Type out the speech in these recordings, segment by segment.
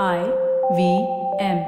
I V M.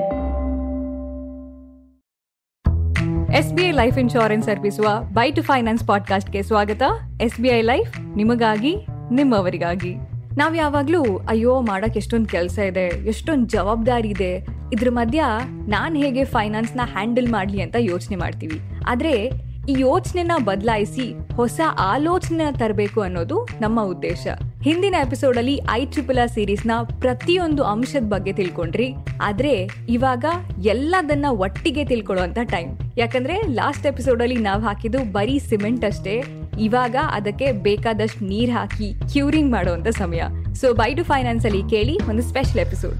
S B I life insurance ಅರ್ಪಿಸುವ by two finance ಪಾಡ್ಕಾಸ್ಟ್ಗೆ ಸ್ವಾಗತ. S B I life ನಿಮಗಾಗಿ, ನಿಮ್ಮವರಿಗಾಗಿ. ನಾವು ಯಾವಾಗ್ಲೂ, ಅಯ್ಯೋ, ಮಾಡಕ್ ಎಷ್ಟೊಂದು ಕೆಲಸ ಇದೆ, ಎಷ್ಟೊಂದು ಜವಾಬ್ದಾರಿ ಇದೆ, ಇದ್ರ ಮಧ್ಯ ನಾನ್ ಹೇಗೆ ಫೈನಾನ್ಸ್ನ ಹ್ಯಾಂಡಲ್ ಮಾಡ್ಲಿ ಅಂತ ಯೋಚನೆ ಮಾಡ್ತೀವಿ. ಆದ್ರೆ, ಈ ಯೋಚನೆನ ಬದಲಾಯಿಸಿ ಹೊಸ ಆಲೋಚನೆ ತರಬೇಕು ಅನ್ನೋದು ನಮ್ಮ ಉದ್ದೇಶ. ಹಿಂದಿನ ಎಪಿಸೋಡಲ್ಲಿ ಐ ಟ್ರಿಪಲ್ ಆರ್ ಸೀರೀಸ್ನ ಪ್ರತಿಯೊಂದು ಅಂಶದ ಬಗ್ಗೆ ತಿಳ್ಕೊಂಡ್ರಿ. ಆದ್ರೆ ಇವಾಗ ಎಲ್ಲದನ್ನ ಒಟ್ಟಿಗೆ ತಿಳ್ಕೊಳ್ಳುವಂತ ಟೈಮ್. ಯಾಕಂದ್ರೆ ಲಾಸ್ಟ್ ಎಪಿಸೋಡಲ್ಲಿ ನಾವ್ ಹಾಕಿದ್ದು ಬರೀ ಸಿಮೆಂಟ್ ಅಷ್ಟೇ. ಇವಾಗ ಅದಕ್ಕೆ ಬೇಕಾದಷ್ಟು ನೀರ್ ಹಾಕಿ ಕ್ಯೂರಿಂಗ್ ಮಾಡುವಂತ ಸಮಯ. ಸೊ ಬೈ ಟು ಫೈನಾನ್ಸ್ ಅಲ್ಲಿ ಕೇಳಿ ಒಂದು ಸ್ಪೆಷಲ್ ಎಪಿಸೋಡ್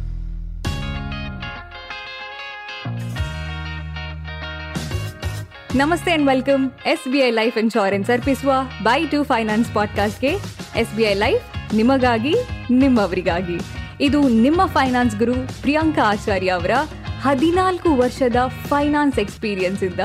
ನಮಸ್ತೆ and welcome. S B I life insurance ಅರ್ಪಿಸುವ ಬೈ ಟು ಫೈನಾನ್ಸ್ ಪಾಡ್ಕಾಸ್ಟ್ಗೆ ಎಸ್ ಬಿ ಐ ಲೈಫ್ ನಿಮಗಾಗಿ, ನಿಮ್ಮವರಿಗಾಗಿ. ಇದು ನಿಮ್ಮ ಫೈನಾನ್ಸ್ ಗುರು ಪ್ರಿಯಾಂಕಾ ಆಚಾರ್ಯ ಅವರ ಹದಿನಾಲ್ಕು ವರ್ಷದ ಫೈನಾನ್ಸ್ ಎಕ್ಸ್ಪೀರಿಯನ್ಸ್ ಇಂದ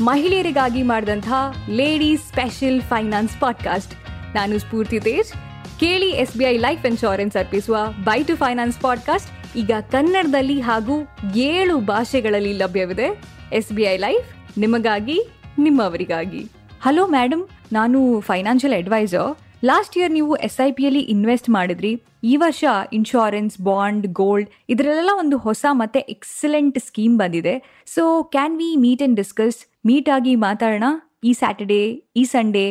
ಮಹಿಳೆಯರಿಗಾಗಿ ಮಾಡಿದಂತಹ ಲೇಡೀಸ್ ಸ್ಪೆಷಲ್ ಫೈನಾನ್ಸ್ ಪಾಡ್ಕಾಸ್ಟ್ ನಾನು ಸ್ಫೂರ್ತಿ ತೇಜ್. ಕೇಳಿ S B I life insurance ಅರ್ಪಿಸುವ ಬೈ ಟು ಫೈನಾನ್ಸ್ ಪಾಡ್ಕಾಸ್ಟ್ ಈಗ ಕನ್ನಡದಲ್ಲಿ ಹಾಗೂ ಏಳು ಭಾಷೆಗಳಲ್ಲಿ ಲಭ್ಯವಿದೆ. ಎಸ್ ಬಿ ಐ ಲೈಫ್ ನಿಮಗಾಗಿ, ನಿಮ್ಮವರಿಗಾಗಿ. ಹಲೋ ಮೇಡಮ್ ನಾನು ಫೈನಾನ್ಷಿಯಲ್ ಅಡ್ವೈಸರ್ ಲಾಸ್ಟ್ ಇಯರ್ ನೀವು ಎಸ್ ಐ ಪಿಯಲ್ಲಿ ಇನ್ವೆಸ್ಟ್ ಮಾಡಿದ್ರಿ. ಈ ವರ್ಷ ಇನ್ಶೂರೆನ್ಸ್ ಬಾಂಡ್ ಗೋಲ್ಡ್ ಇದರಲ್ಲೆಲ್ಲ ಒಂದು ಹೊಸ ಮತ್ತೆ ಎಕ್ಸಲೆಂಟ್ ಸ್ಕೀಮ್ ಬಂದಿದೆ. So can we meet and discuss meet ಆಗಿ ಮಾತಾಡೋಣ. ಈ ಸ್ಯಾಟರ್ಡೇ ಈ ಸಂಡೇ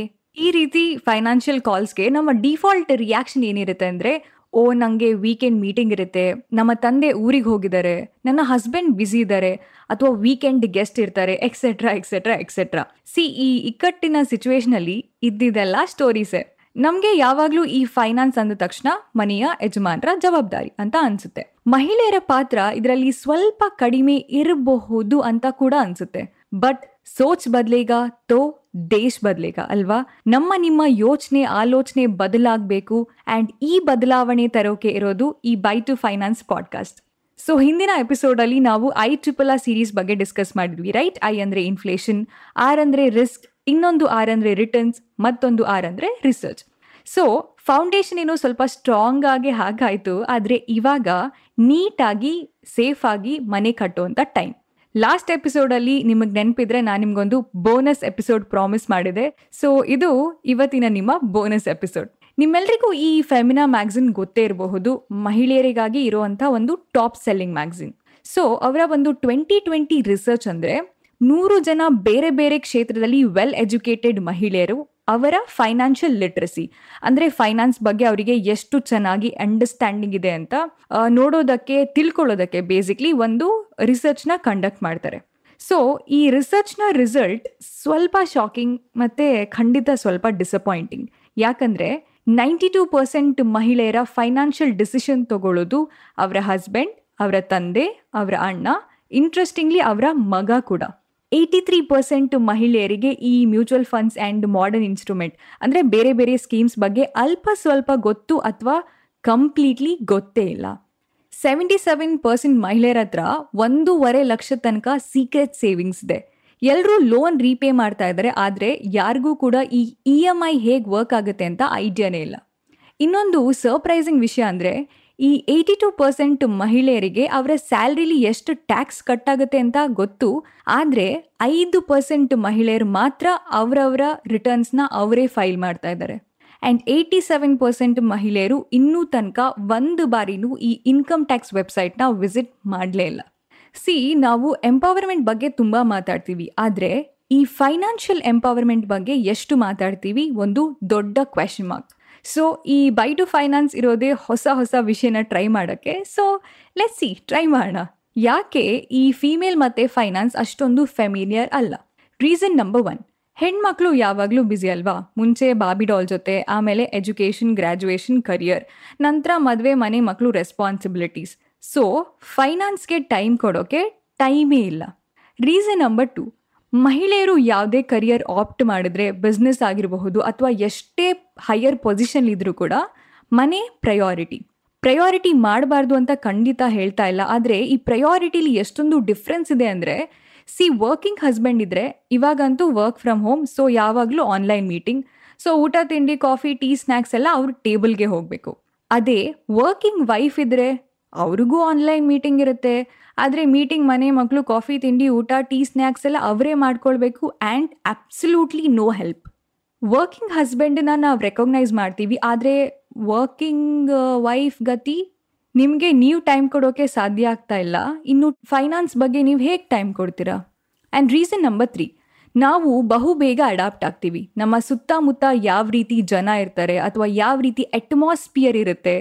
ಈ ರೀತಿ ಫೈನಾನ್ಷಿಯಲ್ ಕಾಲ್ಸ್ಗೆ ನಮ್ಮ ಡಿಫಾಲ್ಟ್ ರಿಯಾಕ್ಷನ್ ಏನಿರುತ್ತೆ ಅಂದರೆ, ಓ ನನಗೆ ವೀಕೆಂಡ್ ಮೀಟಿಂಗ್ ಇರುತ್ತೆ. ನಮ್ಮ ತಂದೆ ಊರಿಗೆ ಹೋಗಿದ್ದಾರೆ. ನನ್ನ ಹಸ್ಬೆಂಡ್ ಬ್ಯುಸಿ ಇದ್ದಾರೆ. ಅಥವಾ ವೀಕೆಂಡ್ ಗೆಸ್ಟ್ ಇರ್ತಾರೆ. ಎಕ್ಸೆಟ್ರಾ ಎಕ್ಸೆಟ್ರಾ ಎಕ್ಸೆಟ್ರಾ ಸಿ ಈ ಇಕ್ಕಟ್ಟಿನ ಸಿಚುವೇಶನಲ್ಲಿ ಇದ್ದಿದ್ದೆಲ್ಲ ಸ್ಟೋರೀಸೇ ನಮ್ಗೆ ಯಾವಾಗ್ಲೂ ಈ ಫೈನಾನ್ಸ್ ಅಂದ ತಕ್ಷಣ ಮನೆಯ ಯಜಮಾನರ ಜವಾಬ್ದಾರಿ ಅಂತ ಅನ್ಸುತ್ತೆ. ಮಹಿಳೆಯರ ಪಾತ್ರ ಇದರಲ್ಲಿ ಸ್ವಲ್ಪ ಕಡಿಮೆ ಇರಬಹುದು ಅಂತ ಕೂಡ ಅನ್ಸುತ್ತೆ. ಬಟ್ ಸೋಚ್ ಬದ್ಲೇಗ ತೋ ದೇಶ್ ಬದ್ಲೇಗ ಅಲ್ವಾ? ನಮ್ಮ ನಿಮ್ಮ ಯೋಚನೆ, ಆಲೋಚನೆ ಬದಲಾಗಬೇಕು ಅಂಡ್ ಈ ಬದಲಾವಣೆ ತರೋಕೆ ಇರೋದು ಈ by two finance podcast so ಹಿಂದಿನ ಎಪಿಸೋಡ್ ಅಲ್ಲಿ ನಾವು ಐ ಟ್ರಿಪಲ್ ಆ ಸೀರೀಸ್ ಬಗ್ಗೆ ಡಿಸ್ಕಸ್ ಮಾಡಿದ್ವಿ ರೈಟ್ ಐ ಅಂದ್ರೆ ಇನ್ಫ್ಲೇಷನ್ ಆರ್ ಅಂದ್ರೆ ರಿಸ್ಕ್ ಇನ್ನೊಂದು ಆರ್ ಅಂದರೆ ರಿಟರ್ನ್ಸ್ ಮತ್ತೊಂದು ಆರ್ ಅಂದರೆ ರಿಸರ್ಚ್ ಸೊ ಫೌಂಡೇಶನ್ ಏನು ಸ್ವಲ್ಪ ಸ್ಟ್ರಾಂಗ್ ಆಗಿ ಹಾಗಾಯಿತು, ಆದರೆ ಇವಾಗ ನೀಟಾಗಿ ಸೇಫ್ ಆಗಿ ಮನೆ ಕಟ್ಟುವಂಥ ಟೈಮ್ ಲಾಸ್ಟ್ ಎಪಿಸೋಡಲ್ಲಿ ನಿಮಗೆ ನೆನಪಿದ್ರೆ ನಾನು ನಿಮಗೊಂದು ಬೋನಸ್ ಎಪಿಸೋಡ್ ಪ್ರಾಮಿಸ್ ಮಾಡಿದೆ. ಸೊ ಇದು ಇವತ್ತಿನ ನಿಮ್ಮ ಬೋನಸ್ ಎಪಿಸೋಡ್ ನಿಮ್ಮೆಲ್ರಿಗೂ ಈ ಫೆಮಿನಾ ಮ್ಯಾಗ್ಝಿನ್ ಗೊತ್ತೇ ಇರಬಹುದು. ಮಹಿಳೆಯರಿಗಾಗಿ ಇರುವಂಥ ಒಂದು ಟಾಪ್ ಸೆಲ್ಲಿಂಗ್ ಮ್ಯಾಗ್ಝಿನ್ ಸೊ ಅವರ ಒಂದು ಟ್ವೆಂಟಿ ಟ್ವೆಂಟಿ ರಿಸರ್ಚ್ ಅಂದ್ರೆ ನೂರು ಜನ ಬೇರೆ ಬೇರೆ ಕ್ಷೇತ್ರದಲ್ಲಿ ವೆಲ್ ಎಜುಕೇಟೆಡ್ ಮಹಿಳೆಯರು, ಅವರ ಫೈನಾನ್ಷಿಯಲ್ ಲಿಟ್ರಸಿ ಅಂದರೆ ಫೈನಾನ್ಸ್ ಬಗ್ಗೆ ಅವರಿಗೆ ಎಷ್ಟು ಚೆನ್ನಾಗಿ ಅಂಡರ್ಸ್ಟ್ಯಾಂಡಿಂಗ್ ಇದೆ ಅಂತ ನೋಡೋದಕ್ಕೆ, ತಿಳ್ಕೊಳ್ಳೋದಕ್ಕೆ ಬೇಸಿಕ್ಲಿ ಒಂದು ರಿಸರ್ಚ್ನ ಕಂಡಕ್ಟ್ ಮಾಡ್ತಾರೆ. ಸೊ ಈ ರಿಸರ್ಚ್ನ ರಿಸಲ್ಟ್ ಸ್ವಲ್ಪ ಶಾಕಿಂಗ್ ಮತ್ತೆ ಖಂಡಿತ ಸ್ವಲ್ಪ ಡಿಸಪಾಯಿಂಟಿಂಗ್ ಯಾಕಂದರೆ ನೈಂಟಿ ಟೂ ಪರ್ಸೆಂಟ್ ಮಹಿಳೆಯರ ಫೈನಾನ್ಷಿಯಲ್ ಡಿಸಿಷನ್ ತಗೊಳ್ಳೋದು ಅವರ ಹಸ್ಬೆಂಡ್ ಅವರ ತಂದೆ, ಅವರ ಅಣ್ಣ ಇಂಟ್ರೆಸ್ಟಿಂಗ್ಲಿ ಅವರ ಮಗ ಕೂಡ. ಏಯ್ಟಿ ತ್ರೀ ಪರ್ಸೆಂಟ್ ಮಹಿಳೆಯರಿಗೆ ಈ mutual funds and modern instrument ಅಂದರೆ ಬೇರೆ ಬೇರೆ ಸ್ಕೀಮ್ಸ್ ಬಗ್ಗೆ ಅಲ್ಪ ಸ್ವಲ್ಪ ಗೊತ್ತು ಅಥವಾ ಕಂಪ್ಲೀಟ್ಲಿ ಗೊತ್ತೇ ಇಲ್ಲ. ಸೆವೆಂಟಿ ಸೆವೆನ್ ಪರ್ಸೆಂಟ್ ಮಹಿಳೆಯರ ಹತ್ರ ಒಂದೂವರೆ ಲಕ್ಷ ತನಕ ಸೀಕ್ರೆಟ್ ಸೇವಿಂಗ್ಸ್ ಇದೆ. ಎಲ್ಲರೂ ಲೋನ್ ರೀಪೇ ಮಾಡ್ತಾ ಇದ್ದಾರೆ ಆದರೆ ಯಾರಿಗೂ ಕೂಡ ಈ ಇ ಎಂ ಐ ಹೇಗೆ ವರ್ಕ್ ಆಗುತ್ತೆ ಅಂತ ಐಡಿಯಾನೇ ಇಲ್ಲ. ಇನ್ನೊಂದು ಸರ್ಪ್ರೈಸಿಂಗ್ ವಿಷಯ ಅಂದರೆ ಈ ಏಯ್ಟಿ ಟು ಪರ್ಸೆಂಟ್ ಮಹಿಳೆಯರಿಗೆ ಅವರ ಸ್ಯಾಲ್ರಿಲಿ ಎಷ್ಟು ಟ್ಯಾಕ್ಸ್ ಕಟ್ಟಾಗುತ್ತೆ ಅಂತ ಗೊತ್ತು. ಆದರೆ ಐದು ಪರ್ಸೆಂಟ್ ಮಹಿಳೆಯರು ಮಾತ್ರ ಅವರವರ ರಿಟರ್ನ್ಸ್ನ ಅವರೇ ಫೈಲ್ ಮಾಡ್ತಾ ಇದ್ದಾರೆ. ಆ್ಯಂಡ್ ಏಯ್ಟಿ ಸೆವೆನ್ ಪರ್ಸೆಂಟ್ ಮಹಿಳೆಯರು ಇನ್ನೂ ತನಕ ಒಂದು ಬಾರಿನೂ ಈ ಇನ್ಕಮ್ ಟ್ಯಾಕ್ಸ್ ವೆಬ್ಸೈಟ್ನ ವಿಸಿಟ್ ಮಾಡಲೇ ಇಲ್ಲ. ಸಿ ನಾವು ಎಂಪವರ್ಮೆಂಟ್ ಬಗ್ಗೆ ತುಂಬ ಮಾತಾಡ್ತೀವಿ. ಆದರೆ ಈ ಫೈನಾನ್ಷಿಯಲ್ ಎಂಪವರ್ಮೆಂಟ್ ಬಗ್ಗೆ ಎಷ್ಟು ಮಾತಾಡ್ತೀವಿ? ಒಂದು ದೊಡ್ಡ ಕ್ವೆಶನ್ ಮಾರ್ಕ್ ಸೊ ಈ ಬೈ ಟು ಫೈನಾನ್ಸ್ ಇರೋದೇ ಹೊಸ ಹೊಸ ವಿಷಯನ ಟ್ರೈ ಮಾಡೋಕ್ಕೆ. ಸೊ ಲೆಟ್ ಸಿ ಟ್ರೈ ಮಾಡೋಣ. ಯಾಕೆ ಈ ಫೀಮೇಲ್ ಮತ್ತು ಫೈನಾನ್ಸ್ ಅಷ್ಟೊಂದು ಫೆಮಿಲಿಯರ್ ಅಲ್ಲ? ರೀಸನ್ ನಂಬರ್ ಒನ್ ಹೆಣ್ಮಕ್ಳು ಯಾವಾಗಲೂ ಬ್ಯುಸಿ ಅಲ್ವಾ? ಮುಂಚೆ ಬಾಬಿ ಡಾಲ್ ಜೊತೆ, ಆಮೇಲೆ ಎಜುಕೇಷನ್ ಗ್ರ್ಯಾಜುಯೇಷನ್ ಕರಿಯರ್ ನಂತರ ಮದುವೆ, ಮನೆ ಮಕ್ಕಳು ರೆಸ್ಪಾನ್ಸಿಬಿಲಿಟೀಸ್ ಸೊ ಫೈನಾನ್ಸ್ಗೆ ಟೈಮ್ ಕೊಡೋಕ್ಕೆ ಟೈಮೇ ಇಲ್ಲ. ರೀಸನ್ ನಂಬರ್ ಟು ಮಹಿಳೆಯರು ಯಾವುದೇ ಕರಿಯರ್ ಆಪ್ಟ್ ಮಾಡಿದ್ರೆ ಬಿಸ್ನೆಸ್ ಆಗಿರಬಹುದು ಅಥವಾ ಎಷ್ಟೇ ಹೈಯರ್ ಪೊಸಿಷನ್ ಇದ್ರೂ ಕೂಡ ಮನೆ ಪ್ರಯಾರಿಟಿ ಪ್ರಯಾರಿಟಿ ಮಾಡಬಾರ್ದು ಅಂತ ಖಂಡಿತ ಹೇಳ್ತಾ ಇಲ್ಲ. ಆದರೆ ಈ ಪ್ರಯಾರಿಟಿಲಿ ಎಷ್ಟೊಂದು ಡಿಫ್ರೆನ್ಸ್ ಇದೆ ಅಂದರೆ ಸಿ ವರ್ಕಿಂಗ್ ಹಸ್ಬೆಂಡ್ ಇದ್ರೆ ಇವಾಗಂತೂ ವರ್ಕ್ ಫ್ರಮ್ ಹೋಮ್ ಸೊ ಯಾವಾಗಲೂ ಆನ್ಲೈನ್ ಮೀಟಿಂಗ್ ಸೊ ಊಟ, ತಿಂಡಿ ಕಾಫಿ ಟೀ ಸ್ನ್ಯಾಕ್ಸ್ ಎಲ್ಲ ಅವ್ರ ಟೇಬಲ್ಗೆ ಹೋಗಬೇಕು. ಅದೇ ವರ್ಕಿಂಗ್ ವೈಫ್ ಇದ್ರೆ ಅವ್ರಿಗೂ ಆನ್ಲೈನ್ ಮೀಟಿಂಗ್ ಇರುತ್ತೆ. ಆದರೆ ಮೀಟಿಂಗ್ ಮನೆ ಮಕ್ಕಳು ಕಾಫಿ ತಿಂಡಿ, ಊಟ ಟೀ ಸ್ನ್ಯಾಕ್ಸ್ ಎಲ್ಲ ಅವರೇ ಮಾಡ್ಕೊಳ್ಬೇಕು and absolutely no help working ಹಸ್ಬೆಂಡನ್ನ ನಾವು ರೆಕಗ್ನೈಸ್ ಮಾಡ್ತೀವಿ, ಆದರೆ ವರ್ಕಿಂಗ್ ವೈಫ್ ಗತಿ ನಿಮಗೆ ನೀವು ಟೈಮ್ ಕೊಡೋಕೆ ಸಾಧ್ಯ ಆಗ್ತಾ ಇಲ್ಲ. ಇನ್ನು ಫೈನಾನ್ಸ್ ಬಗ್ಗೆ ನೀವು ಹೇಗೆ ಟೈಮ್ ಕೊಡ್ತೀರಾ? ಆ್ಯಂಡ್ ರೀಸನ್ ನಂಬರ್ ತ್ರೀ ನಾವು ಬಹು ಬೇಗ ಅಡಾಪ್ಟ್ ಆಗ್ತೀವಿ. ನಮ್ಮ ಸುತ್ತಮುತ್ತ ಯಾವ ರೀತಿ ಜನ ಇರ್ತಾರೆ, ಅಥವಾ ಯಾವ ರೀತಿ ಅಟ್ಮಾಸ್ಫಿಯರ್ ಇರುತ್ತೆ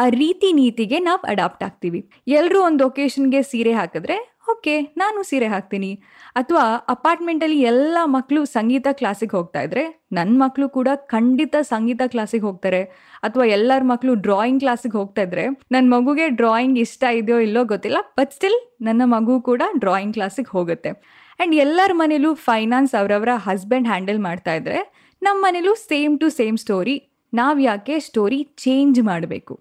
ಆ ರೀತಿ ನೀತಿಗೆ ನಾವು ಅಡಾಪ್ಟ್ ಆಗ್ತೀವಿ. ಎಲ್ಲರೂ ಒಂದು ಒಕೇಶನ್ಗೆ ಸೀರೆ ಹಾಕಿದ್ರೆ ಓಕೆ ನಾನು ಸೀರೆ ಹಾಕ್ತೀನಿ. ಅಥವಾ ಅಪಾರ್ಟ್ಮೆಂಟಲ್ಲಿ ಎಲ್ಲ ಮಕ್ಕಳು ಸಂಗೀತ ಕ್ಲಾಸಿಗೆ ಹೋಗ್ತಾ ಇದ್ರೆ ನನ್ನ ಮಕ್ಕಳು ಕೂಡ ಖಂಡಿತ ಸಂಗೀತ ಕ್ಲಾಸಿಗೆ ಹೋಗ್ತಾರೆ. ಅಥವಾ ಎಲ್ಲರ ಮಕ್ಕಳು ಡ್ರಾಯಿಂಗ್ ಕ್ಲಾಸಿಗೆ ಹೋಗ್ತಾ ಇದ್ರೆ ನನ್ನ ಮಗುಗೆ ಡ್ರಾಯಿಂಗ್ ಇಷ್ಟ ಇದೆಯೋ ಇಲ್ಲೋ ಗೊತ್ತಿಲ್ಲ ಬಟ್ ಸ್ಟಿಲ್ ನನ್ನ ಮಗು ಕೂಡ ಡ್ರಾಯಿಂಗ್ ಕ್ಲಾಸಿಗೆ ಹೋಗುತ್ತೆ. ಆ್ಯಂಡ್ ಎಲ್ಲರ ಮನೇಲೂ ಫೈನಾನ್ಸ್ ಅವರವರ ಹಸ್ಬೆಂಡ್ ಹ್ಯಾಂಡಲ್ ಮಾಡ್ತಾ ಇದ್ರೆ ನಮ್ಮ ಮನೇಲೂ ಸೇಮ್ ಟು ಸೇಮ್ ಸ್ಟೋರಿ ನಾವು ಯಾಕೆ ಸ್ಟೋರಿ ಚೇಂಜ್ ಮಾಡಬೇಕು.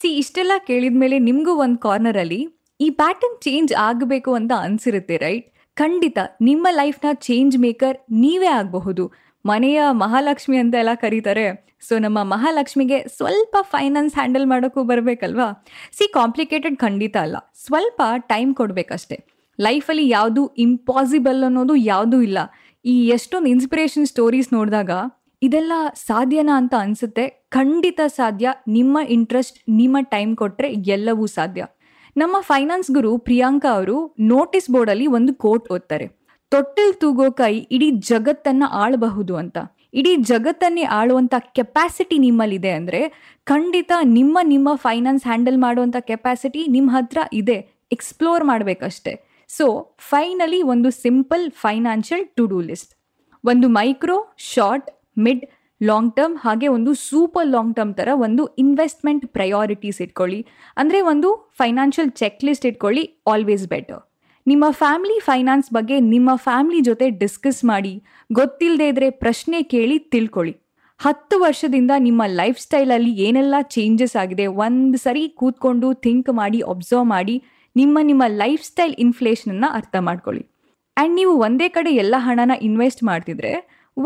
ಸಿ ಇಷ್ಟೆಲ್ಲ ಕೇಳಿದ ಮೇಲೆ ನಿಮಗೂ ಒಂದು ಕಾರ್ನರಲ್ಲಿ ಈ ಪ್ಯಾಟರ್ನ್ ಚೇಂಜ್ ಆಗಬೇಕು ಅಂತ ಅನ್ಸಿರುತ್ತೆ ರೈಟ್ ಖಂಡಿತ ನಿಮ್ಮ ಲೈಫ್ನ ಚೇಂಜ್ ಮೇಕರ್ ನೀವೇ ಆಗಬಹುದು. ಮನೆಯ ಮಹಾಲಕ್ಷ್ಮಿ ಅಂತ ಎಲ್ಲ ಕರೀತಾರೆ. ಸೊ ನಮ್ಮ ಮಹಾಲಕ್ಷ್ಮಿಗೆ ಸ್ವಲ್ಪ ಫೈನಾನ್ಸ್ ಹ್ಯಾಂಡಲ್ ಮಾಡೋಕ್ಕೂ ಬರಬೇಕಲ್ವಾ? ಸಿ ಕಾಂಪ್ಲಿಕೇಟೆಡ್ ಖಂಡಿತ ಅಲ್ಲ. ಸ್ವಲ್ಪ ಟೈಮ್ ಕೊಡಬೇಕಷ್ಟೆ. ಲೈಫಲ್ಲಿ ಯಾವುದು ಇಂಪಾಸಿಬಲ್ ಅನ್ನೋದು ಯಾವುದೂ ಇಲ್ಲ. ಈ ಎಷ್ಟೊಂದು ಇನ್ಸ್ಪಿರೇಷನ್ ಸ್ಟೋರೀಸ್ ನೋಡಿದಾಗ ಇದೆಲ್ಲ ಸಾಧ್ಯನಾ ಅಂತ ಅನಿಸುತ್ತೆ. ಖಂಡಿತ ಸಾಧ್ಯ. ನಿಮ್ಮ ಇಂಟ್ರೆಸ್ಟ್ ನಿಮ್ಮ ಟೈಮ್ ಕೊಟ್ಟರೆ ಎಲ್ಲವೂ ಸಾಧ್ಯ. ನಮ್ಮ ಫೈನಾನ್ಸ್ ಗುರು ಪ್ರಿಯಾಂಕಾ ಅವರು ನೋಟಿಸ್ ಬೋರ್ಡಲ್ಲಿ ಒಂದು ಕೋಟ್ ಓದ್ತಾರೆ. ತೊಟ್ಟಿಲ್ ತೂಗೋ ಕೈ ಇಡೀ ಜಗತ್ತನ್ನ ಆಳಬಹುದು ಅಂತ. ಇಡೀ ಜಗತ್ತನ್ನೇ ಆಳುವಂಥ ಕೆಪಾಸಿಟಿ ನಿಮ್ಮಲ್ಲಿದೆ ಅಂದರೆ ಖಂಡಿತ ನಿಮ್ಮ ನಿಮ್ಮ ಫೈನಾನ್ಸ್ ಹ್ಯಾಂಡಲ್ ಮಾಡುವಂಥ ಕೆಪಾಸಿಟಿ ನಿಮ್ಮ ಹತ್ರ ಇದೆ. ಎಕ್ಸ್ಪ್ಲೋರ್ ಮಾಡಬೇಕಷ್ಟೆ. ಸೊ ಫೈನಲಿ ಒಂದು simple financial to do list ಒಂದು micro short mid long term ಹಾಗೆ ಒಂದು ಸೂಪರ್ ಲಾಂಗ್ ಟರ್ಮ್ ಥರ ಒಂದು ಇನ್ವೆಸ್ಟ್ಮೆಂಟ್ ಪ್ರಯಾರಿಟೀಸ್ ಇಟ್ಕೊಳ್ಳಿ. ಅಂದರೆ ಒಂದು ಫೈನಾನ್ಷಿಯಲ್ ಚೆಕ್ ಲಿಸ್ಟ್ ಇಟ್ಕೊಳ್ಳಿ ಆಲ್ವೇಸ್ ಬೆಟರ್ ನಿಮ್ಮ ಫ್ಯಾಮಿಲಿ ಫೈನಾನ್ಸ್ ಬಗ್ಗೆ ನಿಮ್ಮ ಫ್ಯಾಮಿಲಿ ಜೊತೆ ಡಿಸ್ಕಸ್ ಮಾಡಿ ಗೊತ್ತಿಲ್ಲದೆ ಇದ್ರೆ ಪ್ರಶ್ನೆ ಕೇಳಿ ತಿಳ್ಕೊಳ್ಳಿ. ಹತ್ತು ವರ್ಷದಿಂದ ನಿಮ್ಮ ಲೈಫ್ ಸ್ಟೈಲಲ್ಲಿ ಏನೆಲ್ಲ ಚೇಂಜಸ್ ಆಗಿದೆ, ಒಂದು ಸರಿ ಕೂತ್ಕೊಂಡು ಥಿಂಕ್ ಮಾಡಿ ಒಬ್ಸರ್ವ್ ಮಾಡಿ, ನಿಮ್ಮ ನಿಮ್ಮ ಲೈಫ್ ಸ್ಟೈಲ್ ಇನ್ಫ್ಲೇಷನನ್ನು ಅರ್ಥ ಮಾಡ್ಕೊಳ್ಳಿ. ಆ್ಯಂಡ್ ನೀವು ಒಂದೇ ಕಡೆ ಎಲ್ಲ ಹಣನ ಇನ್ವೆಸ್ಟ್ ಮಾಡ್ತಿದ್ರೆ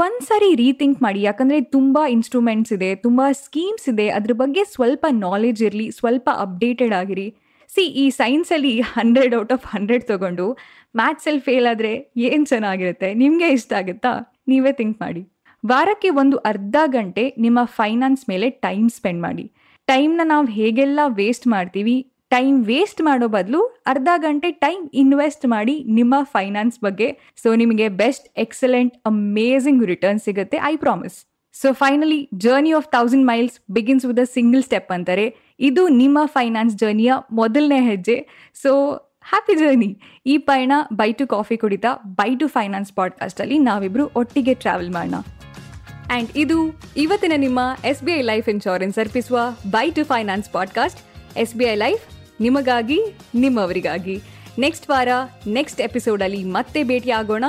ಒಂದು ಸಾರಿ ರೀಥಿಂಕ್ ಮಾಡಿ, ಯಾಕಂದರೆ ತುಂಬ ಇನ್ಸ್ಟ್ರೂಮೆಂಟ್ಸ್ ಇದೆ, ತುಂಬ ಸ್ಕೀಮ್ಸ್ ಇದೆ, ಅದ್ರ ಬಗ್ಗೆ ಸ್ವಲ್ಪ ನಾಲೆಜ್ ಇರಲಿ, ಸ್ವಲ್ಪ ಅಪ್ಡೇಟೆಡ್ ಆಗಿರಿ. ಸಿ ಈ ಸೈನ್ಸಲ್ಲಿ ಹಂಡ್ರೆಡ್ ಔಟ್ ಆಫ್ ಹಂಡ್ರೆಡ್ ತೊಗೊಂಡು ಮ್ಯಾಥ್ಸಲ್ಲಿ ಫೇಲ್ ಆದರೆ ಏನು ಚೆನ್ನಾಗಿರುತ್ತೆ? ನಿಮಗೆ ಇಷ್ಟ ಆಗುತ್ತಾ? ನೀವೇ ಥಿಂಕ್ ಮಾಡಿ. ವಾರಕ್ಕೆ ಒಂದು ಅರ್ಧ ಗಂಟೆ ನಿಮ್ಮ ಫೈನಾನ್ಸ್ ಮೇಲೆ ಟೈಮ್ ಸ್ಪೆಂಡ್ ಮಾಡಿ. ಟೈಮ್ನ ನಾವು ಹೇಗೆಲ್ಲ ವೇಸ್ಟ್ ಮಾಡ್ತೀವಿ? ಟೈಮ್ ವೇಸ್ಟ್ ಮಾಡೋ ಬದಲು ಅರ್ಧ ಗಂಟೆ ಟೈಮ್ ಇನ್ವೆಸ್ಟ್ ಮಾಡಿ ನಿಮ್ಮ ಫೈನಾನ್ಸ್ ಬಗ್ಗೆ. ಸೊ ನಿಮಗೆ ಬೆಸ್ಟ್, ಎಕ್ಸಲೆಂಟ್ ಅಮೇಝಿಂಗ್ ರಿಟರ್ನ್ ಸಿಗುತ್ತೆ I promise so finally journey of thousand miles begins with a single step ಅಂತಾರೆ, ಇದು ನಿಮ್ಮ ಫೈನಾನ್ಸ್ ಜರ್ನಿಯ ಮೊದಲನೇ ಹೆಜ್ಜೆ. ಸೊ ಹ್ಯಾಪಿ ಜರ್ನಿ ಈ ಪಯಣ ಬೈ ಟು ಕಾಫಿ ಕುಡಿತಾ ಬೈ ಟು ಫೈನಾನ್ಸ್ ಪಾಡ್ಕಾಸ್ಟಲ್ಲಿ ನಾವಿಬ್ರು ಒಟ್ಟಿಗೆ ಟ್ರಾವೆಲ್ ಮಾಡೋಣ. ಆ್ಯಂಡ್ ಇದು ಇವತ್ತಿನ ನಿಮ್ಮ S B I life insurance ಅರ್ಪಿಸುವ by two finance podcast S B I life ನಿಮಗಾಗಿ, ನಿಮ್ಮವರಿಗಾಗಿ. ನೆಕ್ಸ್ಟ್ ವಾರ ನೆಕ್ಸ್ಟ್ ಎಪಿಸೋಡಲ್ಲಿ ಮತ್ತೆ ಭೇಟಿ ಆಗೋಣ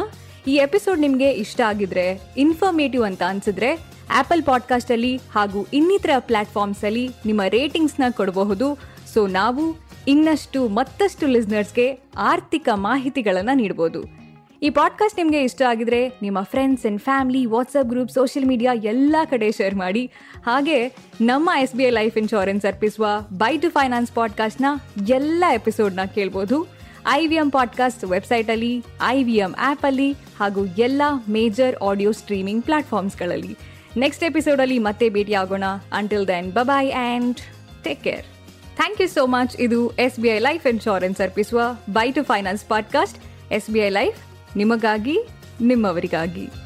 ಈ ಎಪಿಸೋಡ್ ನಿಮಗೆ ಇಷ್ಟ ಆಗಿದ್ರೆ ಇನ್ಫಾರ್ಮೇಟಿವ್ ಅಂತ ಅನ್ಸಿದ್ರೆ ಆ್ಯಪಲ್ ಪಾಡ್ಕಾಸ್ಟಲ್ಲಿ ಹಾಗೂ ಇನ್ನಿತರ ಪ್ಲಾಟ್ಫಾರ್ಮ್ಸಲ್ಲಿ ನಿಮ್ಮ ರೇಟಿಂಗ್ಸ್ನ ಕೊಡಬಹುದು. ಸೊ ನಾವು ಇನ್ನಷ್ಟು ಮತ್ತಷ್ಟು ಲಿಸ್ನರ್ಸ್ಗೆ ಆರ್ಥಿಕ ಮಾಹಿತಿಗಳನ್ನು ನೀಡ್ಬೋದು. ಈ ಪಾಡ್ಕಾಸ್ಟ್ ನಿಮಗೆ ಇಷ್ಟ ಆಗಿದ್ರೆ ನಿಮ್ಮ friends and family WhatsApp group social media ಎಲ್ಲ ಕಡೆ ಶೇರ್ ಮಾಡಿ. ಹಾಗೆ ನಮ್ಮ S B I life insurance ಅರ್ಪಿಸುವ ಬೈ ಟು ಫೈನಾನ್ಸ್ ಪಾಡ್ಕಾಸ್ಟ್ನ ಎಲ್ಲ ಎಪಿಸೋಡ್ನ ಕೇಳ್ಬೋದು. ಐ ವಿ ಎಂ ಪಾಡ್ಕಾಸ್ಟ್ ವೆಬ್ಸೈಟಲ್ಲಿ ಐ ವಿ ಎಂ ಆ್ಯಪಲ್ಲಿ ಹಾಗೂ ಎಲ್ಲ ಮೇಜರ್ ಆಡಿಯೋ ಸ್ಟ್ರೀಮಿಂಗ್ ಪ್ಲಾಟ್ಫಾರ್ಮ್ಸ್ಗಳಲ್ಲಿ ನೆಕ್ಸ್ಟ್ ಎಪಿಸೋಡಲ್ಲಿ ಮತ್ತೆ ಭೇಟಿ ಆಗೋಣ. Until then bye bye and take care thank you so much ಇದು S B I life insurance ಅರ್ಪಿಸುವ by two finance podcast S B I life ನಿಮಗಾಗಿ ನಿಮ್ಮವರಿಗಾಗಿ.